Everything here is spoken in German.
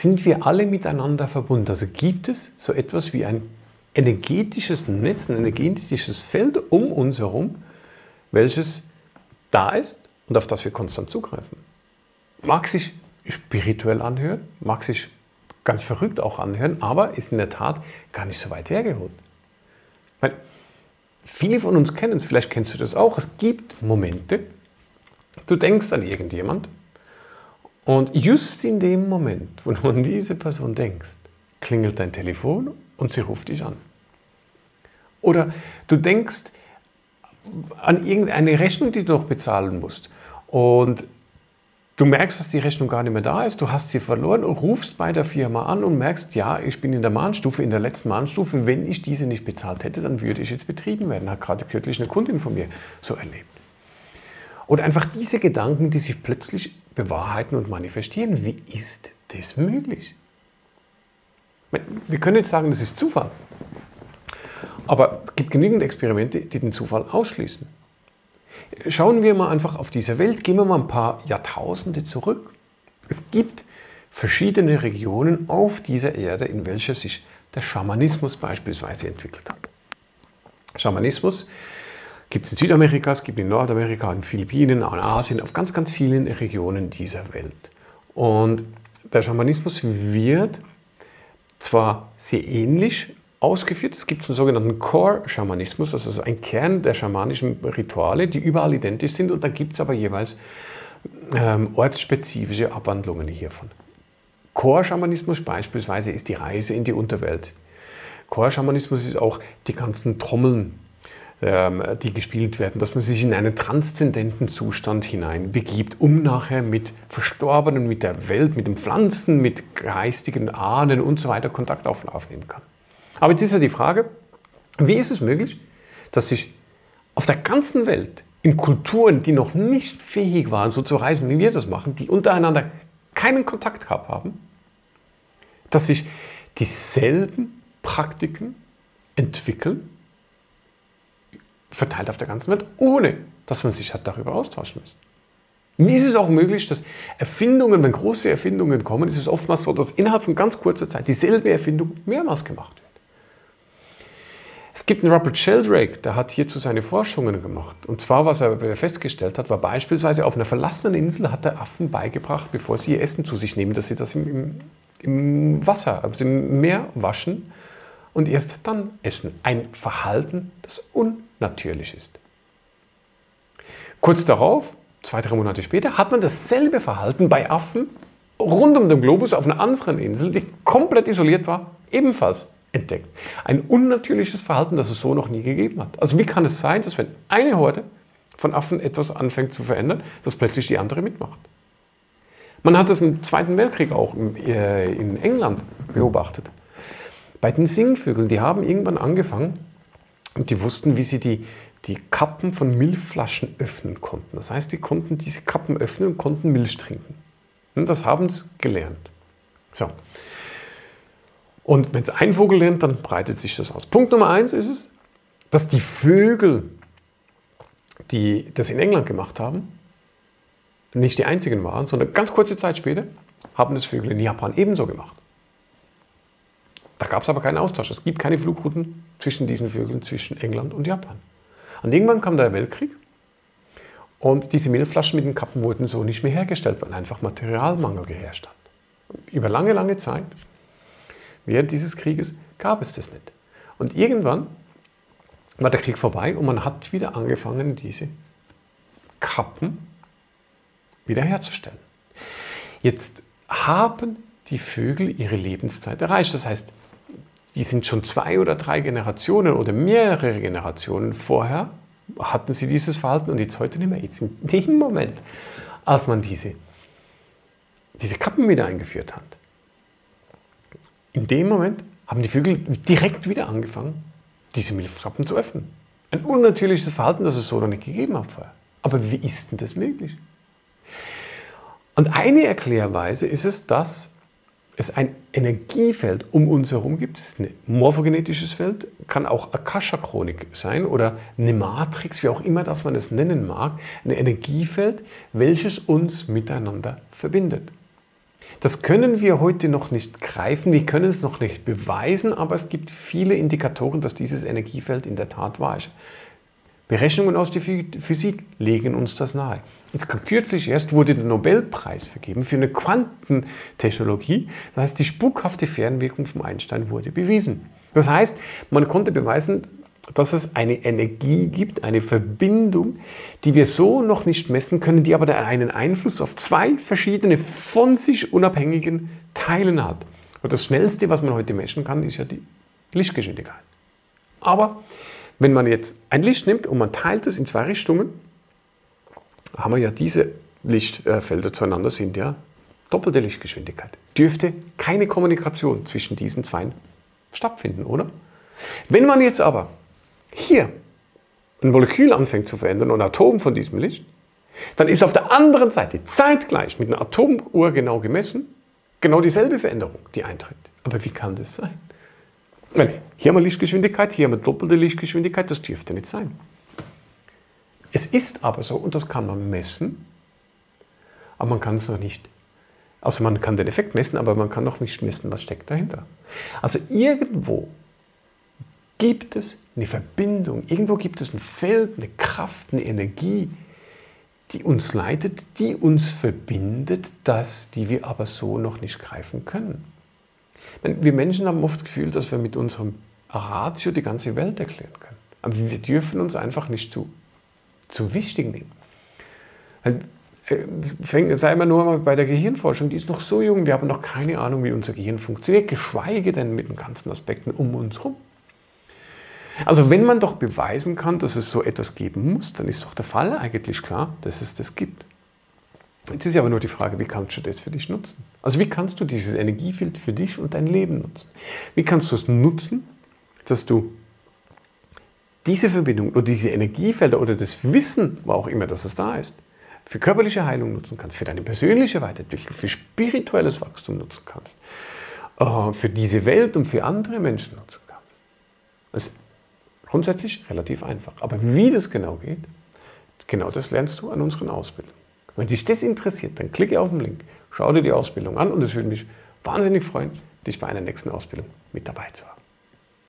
sind wir alle miteinander verbunden. Also gibt es so etwas wie ein energetisches Netz, ein energetisches Feld um uns herum, welches da ist und auf das wir konstant zugreifen. Mag sich spirituell anhören, mag sich ganz verrückt auch anhören, aber ist in der Tat gar nicht so weit hergeholt. Meine, viele von uns kennen es, vielleicht kennst du das auch. Es gibt Momente, du denkst an irgendjemand und just in dem Moment, wo du an diese Person denkst, klingelt dein Telefon und sie ruft dich an. Oder du denkst an irgendeine Rechnung, die du noch bezahlen musst. Und du merkst, dass die Rechnung gar nicht mehr da ist, du hast sie verloren und rufst bei der Firma an und merkst, ja, ich bin in der Mahnstufe, in der letzten Mahnstufe, wenn ich diese nicht bezahlt hätte, dann würde ich jetzt betrieben werden. Hat gerade kürzlich eine Kundin von mir so erlebt. Oder einfach diese Gedanken, die sich plötzlich bewahrheiten und manifestieren. Wie ist das möglich? Wir können jetzt sagen, das ist Zufall. Aber es gibt genügend Experimente, die den Zufall ausschließen. Schauen wir mal einfach auf diese Welt, gehen wir mal ein paar Jahrtausende zurück. Es gibt verschiedene Regionen auf dieser Erde, in welcher sich der Schamanismus beispielsweise entwickelt hat. Schamanismus gibt es in Südamerika, es gibt in Nordamerika, in Philippinen, in Asien, auf ganz, ganz vielen Regionen dieser Welt. Und der Schamanismus wird zwar sehr ähnlich ausgeführt. Es gibt einen sogenannten Core-Schamanismus, das ist ein Kern der schamanischen Rituale, die überall identisch sind und da gibt es aber jeweils ähm, ortsspezifische Abwandlungen hiervon. Core-Schamanismus beispielsweise ist die Reise in die Unterwelt. Core-Schamanismus ist auch die ganzen Trommeln, die gespielt werden, dass man sich in einen transzendenten Zustand hinein begibt, um nachher mit Verstorbenen, mit der Welt, mit den Pflanzen, mit geistigen Ahnen und so weiter Kontakt aufnehmen kann. Aber jetzt ist ja die Frage, wie ist es möglich, dass sich auf der ganzen Welt in Kulturen, die noch nicht fähig waren, so zu reisen, wie wir das machen, die untereinander keinen Kontakt gehabt haben, dass sich dieselben Praktiken entwickeln, verteilt auf der ganzen Welt, ohne dass man sich hat darüber austauschen müssen. Wie ist es auch möglich, dass Erfindungen, wenn große Erfindungen kommen, ist es oftmals so, dass innerhalb von ganz kurzer Zeit dieselbe Erfindung mehrmals gemacht wird. Es gibt einen Robert Sheldrake, der hat hierzu seine Forschungen gemacht. Und zwar, was er festgestellt hat, war beispielsweise auf einer verlassenen Insel hat er Affen beigebracht, bevor sie ihr Essen zu sich nehmen, dass sie das im, im, Wasser, also im Meer waschen und erst dann essen. Ein Verhalten, das unnatürlich ist. Kurz darauf, zwei, drei Monate später, hat man dasselbe Verhalten bei Affen rund um den Globus auf einer anderen Insel, die komplett isoliert war, ebenfalls entdeckt. Ein unnatürliches Verhalten, das es so noch nie gegeben hat. Also wie kann es sein, dass wenn eine Horde von Affen etwas anfängt zu verändern, dass plötzlich die andere mitmacht? Man hat das im Zweiten Weltkrieg auch äh, in England beobachtet. Bei den Singvögeln, die haben irgendwann angefangen und die wussten, wie sie die, die Kappen von Milchflaschen öffnen konnten. Das heißt, die konnten diese Kappen öffnen und konnten Milch trinken. Und das haben sie gelernt. So. Und wenn es ein Vogel lernt, dann breitet sich das aus. Punkt Nummer eins ist es, dass die Vögel, die das in England gemacht haben, nicht die einzigen waren, sondern ganz kurze Zeit später haben das Vögel in Japan ebenso gemacht. Da gab es aber keinen Austausch. Es gibt keine Flugrouten zwischen diesen Vögeln, zwischen England und Japan. Und irgendwann kam der Weltkrieg und diese Mehlflaschen mit den Kappen wurden so nicht mehr hergestellt, weil einfach Materialmangel geherrscht hat. Über lange, lange Zeit Während dieses Krieges gab es das nicht. Und irgendwann war der Krieg vorbei und man hat wieder angefangen, diese Kappen wiederherzustellen. Jetzt haben die Vögel ihre Lebenszeit erreicht. Das heißt, die sind schon zwei oder drei Generationen oder mehrere Generationen vorher hatten sie dieses Verhalten und jetzt heute nicht mehr. Jetzt in dem Moment, als man diese, diese Kappen wieder eingeführt hat, in dem Moment haben die Vögel direkt wieder angefangen, diese Milchtrappen zu öffnen. Ein unnatürliches Verhalten, das es so noch nicht gegeben hat vorher. Aber wie ist denn das möglich? Und eine Erklärweise ist es, dass es ein Energiefeld um uns herum gibt. Es ist ein morphogenetisches Feld, kann auch Akasha-Chronik sein oder eine Matrix, wie auch immer das man es nennen mag. Ein Energiefeld, welches uns miteinander verbindet. Das können wir heute noch nicht greifen, wir können es noch nicht beweisen, aber es gibt viele Indikatoren, dass dieses Energiefeld in der Tat wahr ist. Berechnungen aus der Physik legen uns das nahe. Jetzt kürzlich erst wurde der Nobelpreis vergeben für eine Quantentechnologie. Das heißt, die spukhafte Fernwirkung von Einstein wurde bewiesen. Das heißt, man konnte beweisen, dass es eine Energie gibt, eine Verbindung, die wir so noch nicht messen können, die aber einen Einfluss auf zwei verschiedene von sich unabhängigen Teilen hat. Und das Schnellste, was man heute messen kann, ist ja die Lichtgeschwindigkeit. Aber wenn man jetzt ein Licht nimmt und man teilt es in zwei Richtungen, haben wir ja diese Lichtfelder zueinander sind ja doppelte Lichtgeschwindigkeit. Dürfte keine Kommunikation zwischen diesen zwei stattfinden, oder? Wenn man jetzt aber hier ein Molekül anfängt zu verändern und ein Atom von diesem Licht, dann ist auf der anderen Seite zeitgleich mit einer Atomuhr genau gemessen genau dieselbe Veränderung, die eintritt. Aber wie kann das sein? Hier haben wir Lichtgeschwindigkeit, hier haben wir doppelte Lichtgeschwindigkeit, das dürfte nicht sein. Es ist aber so, und das kann man messen, aber man kann es noch nicht. Also man kann den Effekt messen, aber man kann noch nicht messen, was steckt dahinter. Also irgendwo gibt es eine Verbindung, irgendwo gibt es ein Feld, eine Kraft, eine Energie, die uns leitet, die uns verbindet, das, die wir aber so noch nicht greifen können. Wir Menschen haben oft das Gefühl, dass wir mit unserem Ratio die ganze Welt erklären können. Aber wir dürfen uns einfach nicht zu, zu wichtig nehmen. Äh, sei mal nur mal bei der Gehirnforschung, die ist noch so jung, wir haben noch keine Ahnung, wie unser Gehirn funktioniert, geschweige denn mit den ganzen Aspekten um uns herum. Also wenn man doch beweisen kann, dass es so etwas geben muss, dann ist doch der Fall eigentlich klar, dass es das gibt. Jetzt ist ja aber nur die Frage, wie kannst du das für dich nutzen? Also wie kannst du dieses Energiefeld für dich und dein Leben nutzen? Wie kannst du es nutzen, dass du diese Verbindung oder diese Energiefelder oder das Wissen, wo auch immer, dass es da ist, für körperliche Heilung nutzen kannst, für deine persönliche Weiterentwicklung, für spirituelles Wachstum nutzen kannst, äh, für diese Welt und für andere Menschen nutzen kannst. Das ist grundsätzlich relativ einfach. Aber wie das genau geht, genau das lernst du an unseren Ausbildungen. Wenn dich das interessiert, dann klicke auf den Link, schau dir die Ausbildung an und es würde mich wahnsinnig freuen, dich bei einer nächsten Ausbildung mit dabei zu haben.